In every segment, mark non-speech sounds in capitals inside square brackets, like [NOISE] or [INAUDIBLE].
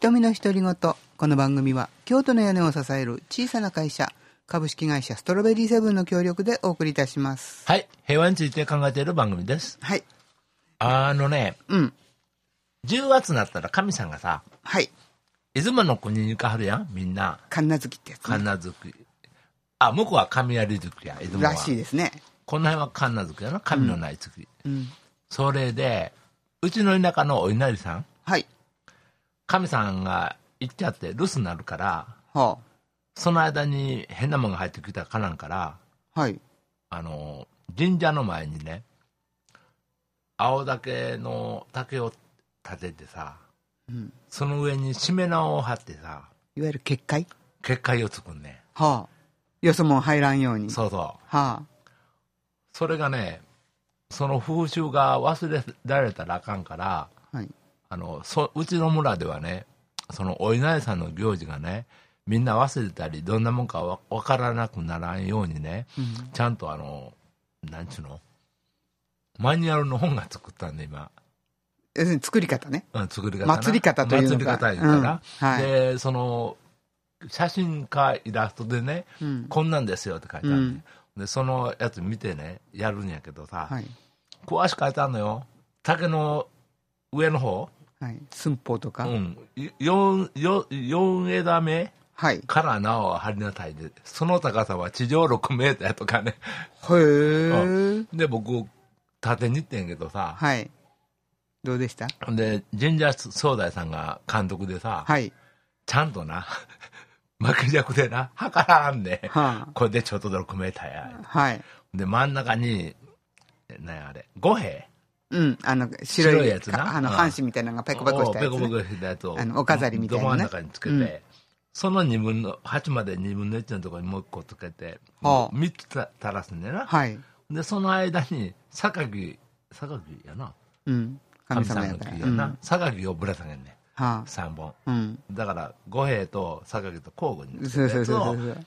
瞳の独り言。この番組は、京都の屋根を支える小さな会社、株式会社ストロベリーセブンの協力でお送りいたします。はい。平和について考えている番組です。はい。あのね、うん。10月になったら神さんがさ、はい。出雲の国に行かはるやん、みんな。神奈月ってやつ、神奈月。あ、向こうは神有月や、出雲は。らしいですね。この辺は神奈月やな、神のない月。うん。それで、うちの田舎のお稲荷さん、はい。神さんが行っちゃって留守になるから、はその間に変なもんが入ってきたらかなんから、あ。はい。あの、神社の前にね、青竹の竹を立ててさ、うん。その上にしめ縄を張ってさ、いわゆる結界？結界を作んねはあ。よそも入らんように。ん。そうそう。はあ。それがね、その風習が忘れられたらあかんから、はい。あのそうちの村ではね、そのお稲荷さんの行事がね、みんな忘れたり、どんなもんかわ分からなくならんようにね、うん。ちゃんとあの、なんちゅうの、マニュアルの本が作ったんで、今、作り方ね。うん、作り方な祭り方という。祭り方言うから、うんはい。で、その、写真かイラストでね、うん。こんなんですよって書いてある、うんで、そのやつ見てね、やるんやけどさ、はい。詳しく書いてあるのよ。竹の上の方、はい。寸法とか。うん、4, 4枝目はい。から縄を張りなさいで、その高さは地上6メーターとかね。へえ。で、僕、縦に行ってんけどさ、はい。どうでした？で、神社総大さんが監督でさ、はい。ちゃんとな、巻き尺でな、測らんで、はあ。これでちょっとで6メーターや。はい。で、真ん中に、なんやあれ、五兵うん。あの、白いやつな？かあの、うん半紙みたいなのがペコペコしたやつ、ね。ペコペコしたやつを。あのお飾りみたいなねど真ん中につけて、うんその2分の、8まで2分の1のところにもう1個つけて、はあ3つた垂らすんだよな。はい。で、その間に、榊、榊やな。うん。神様やのから。なうん。。榊をぶら下げんねん。はあ。3本。うん。だから、五兵と榊と交互につそうそうそうそう。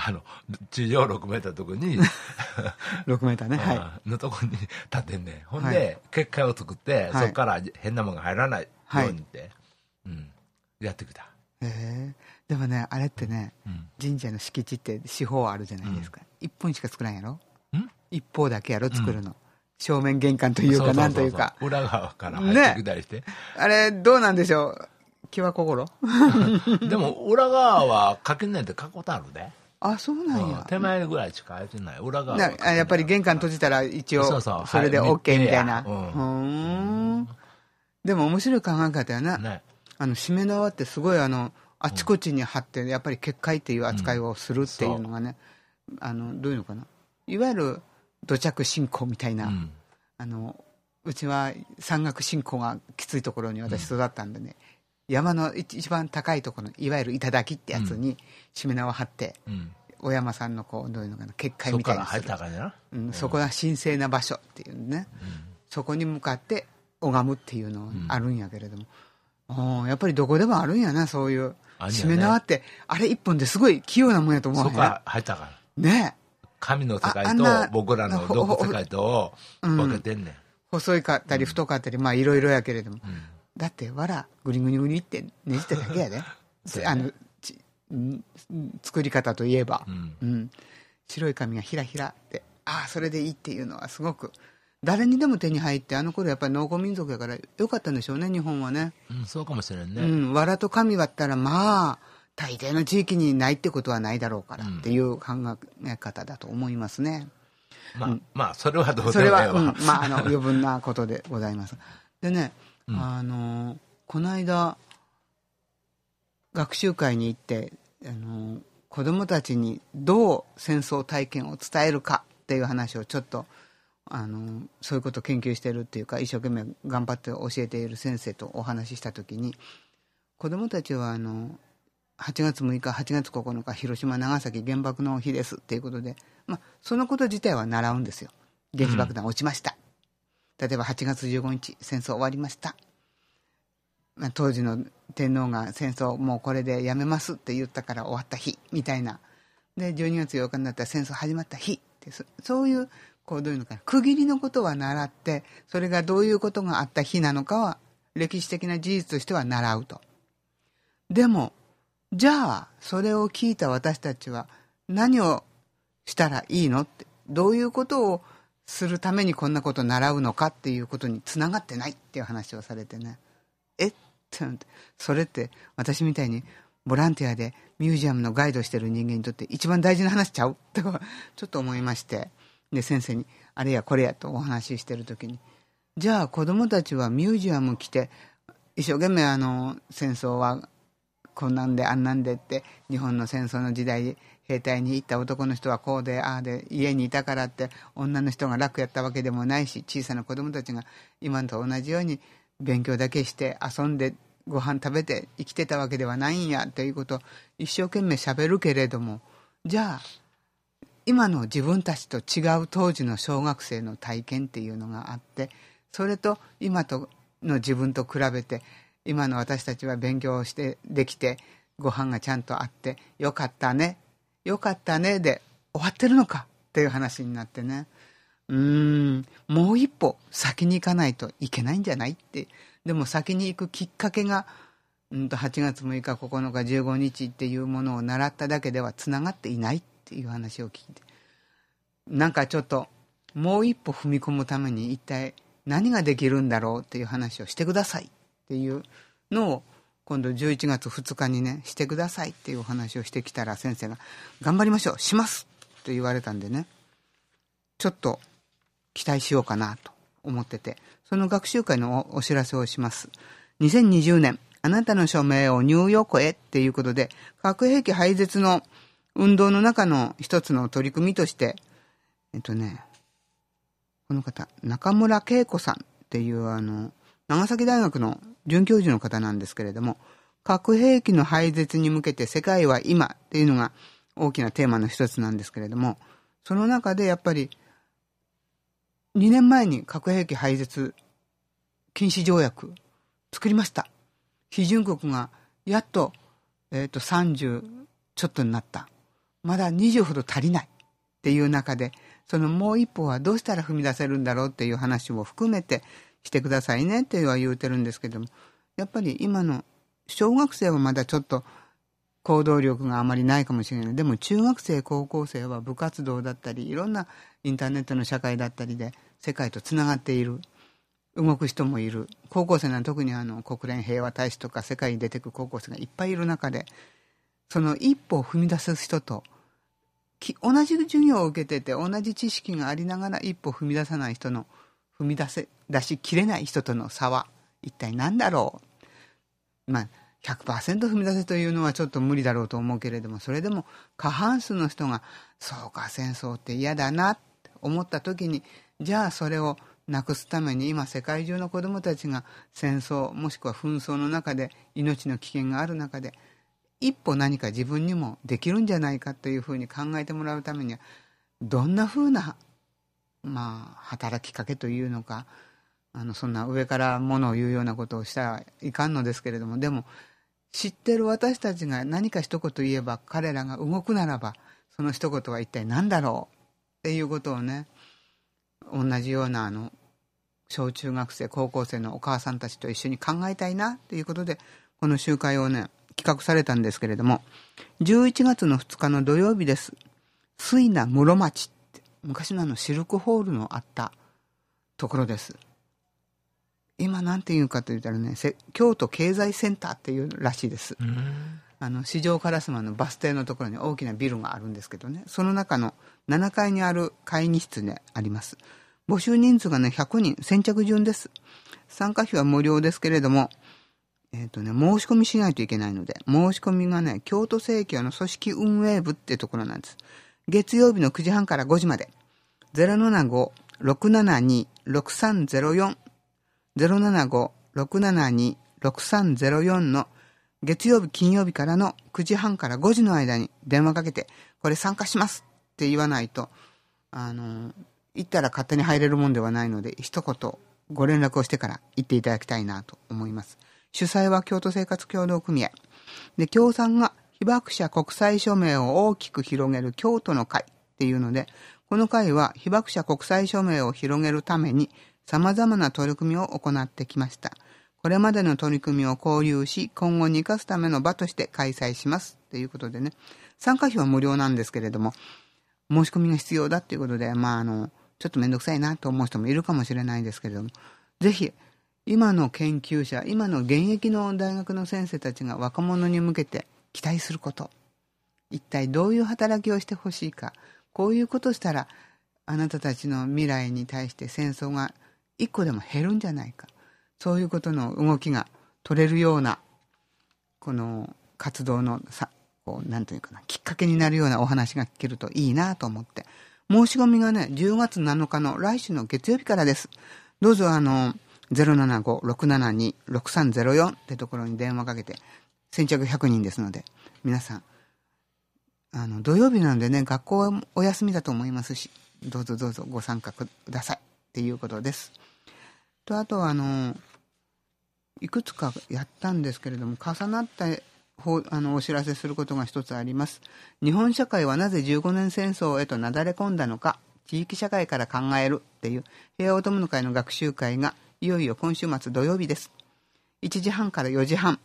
あの、地上6メーターのとこに、[LAUGHS] 6メーターね。はい。あのとこに立てんねん。ほんはで、結界を作って、はいそこから変なものが入らないようにって、うん、やってきた。へえ。でもね、あれってね、うん神社の敷地って四方あるじゃないですか。一本しか作らんやろ？ん？一方だけやろ作るの。正面玄関というか、なんというか。裏側から入ってきたりして。あれ、どうなんでしょう？気は心 [LAUGHS] でも、裏側はかけんねんって書くことあるで。あ、そうなんうんや。手前ぐらいしか開いてない。裏側はなやっぱり玄関閉じたら一応そうそうそれではい OK みたいな。うんでも面白い考え方やな。ね。あの、しめ縄ってすごいあの、あちこちに貼って、やっぱり結界っていう扱いをするっていうのがね、あの、どういうのかな。いわゆる土着信仰みたいな、うん。あの、うちは山岳信仰がきついところに私育ったんでね、山の一一番高いところの、いわゆる頂ってやつにしめ縄を貼って、うん。お山さんのこう、どういうのかな、結界そみたいにする。こから入っ。た感じな。うん、そこが神聖な場所っていうね、そこに向かって拝むっていうのがあるんやけれども、おーやっぱりどこでもあるんやなそういう。しめ縄ってあれ一本ですごい器用なもんやと思うそこ入ったから。ね。神の世界と僕らの毒世界と分けてんねん。細いかったり太かったり、まあいろいろやけれども、うんだってわらぐりぐりぐりってねじっただけやで。[LAUGHS] ね。あの作り方といえば、うん。うん、白い紙がひらひらってああそれでいいっていうのはすごく誰にでも手に入ってあの頃やっぱり農耕民族やからよかったんでしょうね日本はね、うん、そうかもしれんね。うん、藁と紙割ったらまあ大抵の地域にないってことはないだろうからっていう考え方だと思いますね、まあ、まあ、それはどうそれは、でもええわ。うん、まああの余分なことでございます。でね、うん。あのこの間学習会に行ってあの子供たちにどう戦争体験を伝えるかっていう話をちょっとあのそういうことを研究してるっていうか一生懸命頑張って教えている先生とお話しした時に子供たちはあの8月6日8月9日広島長崎原爆の日ですっていうことで、ま、そのこと自体は習うんですよ。原子爆弾落ちました、例えば8月15日戦争終わりました。まあ当時の天皇が戦争もうこれでやめますって言ったから終わった日みたいな。で12月8日になったら戦争始まった日。ってそういうこうどういうのかな。区切りのことは習ってそれがどういうことがあった日なのかは歴史的な事実としては習うと。でも、じゃあ、それを聞いた私たちは何をしたらいいのって、どういうことをするためにこんなこと習うのかっていうことにつながってないっていう話をされてね。え？ってそれって私みたいにボランティアでミュージアムのガイドしてる人間にとって一番大事な話ちゃう？[LAUGHS] とちょっと思いまして。で先生にあれやこれやとお話ししてる時に。じゃあ子供たちはミュージアム来て一生懸命あの戦争はこんなんであんなんでって日本の戦争の時代兵隊に行った男の人はこうでああで家にいたからって女の人が楽やったわけでもないし小さな子供たちが今と同じように勉強だけして遊んでご飯食べて生きてたわけではないんやということを一生懸命しゃべるけれどもじゃあ今の自分たちと違う当時の小学生の体験っていうのがあってそれと今との自分と比べて今の私たちは勉強してできてご飯がちゃんとあってよかったねよかったねで終わってるのかっていう話になってね。うーんもう一歩先に行かないといけないんじゃないって。でも先に行くきっかけが、うんと8月6日9日15日っていうものを習っただけではつながっていないっていう話を聞いて。なんかちょっともう一歩踏み込むために一体何ができるんだろうっていう話をしてくださいっていうのを今度11月2日にねしてくださいっていうお話をしてきたら先生が「頑張りましょうします」って言われたんでねちょっと期待しようかなと思っててその学習会のお知らせをします。2020年、あなたの署名をニューヨークへっていうことで、核兵器廃絶の運動の中の一つの取り組みとして、えっとね、この方、中村恵子さんっていうあの、長崎大学の准教授の方なんですけれども、核兵器の廃絶に向けて世界は今っていうのが大きなテーマの一つなんですけれども、その中でやっぱり2年前に核兵器廃絶禁止条約作りました。批准国がやっと,、えーと、30ちょっとになった。まだ20ほど足りないっていう中で、そのもう一歩はどうしたら踏み出せるんだろうっていう話も含めてしてくださいねっては言うてるんですけども、やっぱり今の小学生はまだちょっと行動力があまりないかもしれない。でも中学生、高校生は部活動だったり、いろんなインターネットの社会だったりで世界とつながっている。動く人もいる。高校生なら特にあの国連平和大使とか世界に出てくる高校生がいっぱいいる中で、その一歩を踏み出す人と、同じ授業を受けてて同じ知識がありながら一歩踏み出さない人の踏み出せ出しきれない人との差は一体何だろう？まあ100%踏み出せというのはちょっと無理だろうと思うけれどもそれでも過半数の人がそうか戦争って嫌だなって思った時にじゃあそれをなくすために今世界中の子どもたちが戦争もしくは紛争の中で命の危険がある中で一歩何か自分にもできるんじゃないかというふうに考えてもらうためにはどんなふうな、まあ、働きかけというのかあのそんな上からものを言うようなことをしたらいかんのですけれどもでも知ってる私たちが何か一言言えば彼らが動くならばその一言は一体何だろうっていうことをね同じようなあの小中学生高校生のお母さんたちと一緒に考えたいなということでこの集会をね企画されたんですけれども11月の2日の土曜日です。水名室町昔のあのシルクホールのあったところです。今なんていうかと言ったらね京都経済センターっていうらしいです。あの四条烏丸のバス停のところに大きなビルがあるんですけどね。その中の7階にある会議室であります。募集人数がね、100人、先着順です。参加費は無料ですけれども、えっ、ー、とね、申し込みしないといけないので、申し込みがね、京都正教の組織運営部ってところなんです。月曜日の9時半から5時まで、075-672-6304、075-672-6304の月曜日、金曜日からの9時半から5時の間に電話かけて、これ参加しますって言わないと、あの、行ったら勝手に入れるもんではないので、一言ご連絡をしてから行っていただきたいなと思います。主催は京都生活協同組合。で、協賛が被爆者国際署名を大きく広げる京都の会っていうので、この会は被爆者国際署名を広げるために様々な取り組みを行ってきました。これまでの取り組みを交流し、今後に生かすための場として開催します。ということでね、参加費は無料なんですけれども、申し込みが必要だっていうことで、まあ、あの、ちょっとめんどくさいなと思う人もいるかもしれないですけれども、ぜひ、今の研究者、今の現役の大学の先生たちが若者に向けて期待すること、一体どういう働きをしてほしいか、こういうことしたら、あなたたちの未来に対して戦争が一個でも減るんじゃないか。そういうことの動きが取れるような、この活動のさ、こう、なんていうかな、きっかけになるようなお話が聞けるといいなと思って。申し込みがね、10月7日の来週の月曜日からです。どうぞあの、075-672-6304ってところに電話かけて、先着100人ですので、皆さん、あの、土曜日なんでね、学校お休みだと思いますし、どうぞどうぞご参加くださいっていうことです。と、あとはあの、いくつかやったんですけれども、重なったあのお知らせすることが一つあります。日本社会はなぜ15年戦争へとなだれ込んだのか、地域社会から考えるっていう平和お友の会の学習会がいよいよ今週末土曜日です。1時半から4時半、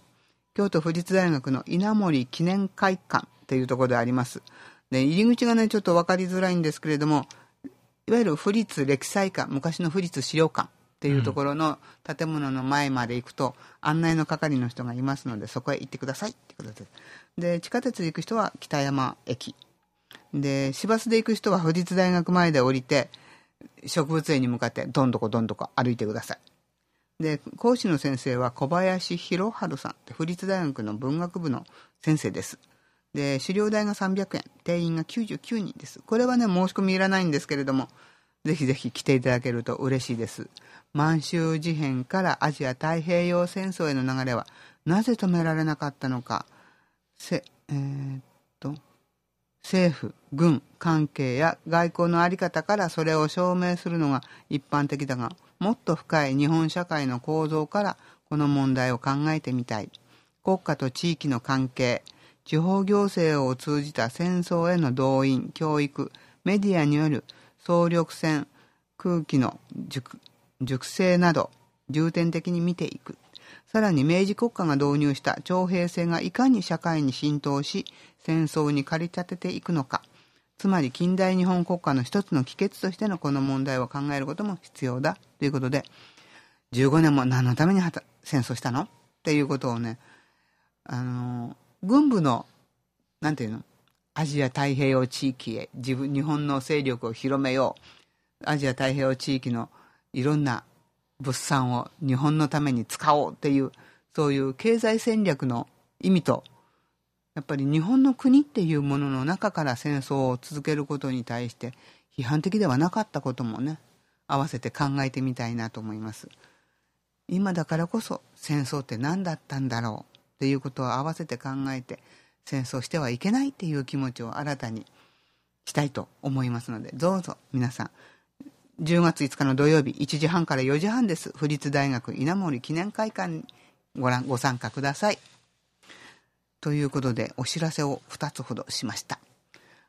京都府立大学の稲森記念会館っていうところであります。で、入り口がね、ちょっと分かりづらいんですけれども、いわゆる府立歴史館、昔の府立資料館っていうところの建物の前まで行くと、案内の係の人がいますので、そこへ行ってくださいってことです。で、地下鉄で行く人は北山駅。で、市バスで行く人は府立大学前で降りて、植物園に向かってどんどこどんどこ歩いてください。で、講師の先生は小林博春さんって府立大学の文学部の先生です。で、資料代が300円、定員が99人です。これはね、申し込みいらないんですけれども、ぜひぜひ来ていただけると嬉しいです。満州事変からアジア太平洋戦争への流れはなぜ止められなかったのか、せ、えー、と、政府、軍、関係や外交の在り方からそれを証明するのが一般的だが、もっと深い日本社会の構造からこの問題を考えてみたい。国家と地域の関係、地方行政を通じた戦争への動員、教育、メディアによる総力戦、空気の熟成など重点的に見ていく。さらに明治国家が導入した徴兵制がいかに社会に浸透し、戦争に駆り立てていくのか。つまり近代日本国家の一つの帰結としてのこの問題を考えることも必要だということで、15年も何のために戦争したの？っていうことをね、あの、軍部の、なんていうの？アジア太平洋地域へ自分、日本の勢力を広めよう。アジア太平洋地域のいろんな物産を日本のために使おうっていう、そういう経済戦略の意味と、やっぱり日本の国っていうものの中から戦争を続けることに対して批判的ではなかったこともね、合わせて考えてみたいなと思います。今だからこそ戦争って何だったんだろうっていうことを合わせて考えて、戦争してはいけないっていう気持ちを新たにしたいと思いますので、どうぞ皆さん、10月5日の土曜日1時半から4時半です。府立大学稲森記念会館にご覧、ご参加ください。ということで、お知らせを2つほどしました。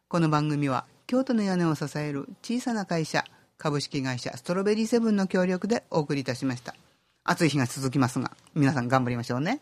この番組は、京都の屋根を支える小さな会社、株式会社ストロベリーセブンの協力でお送りいたしました。暑い日が続きますが、皆さん頑張りましょうね。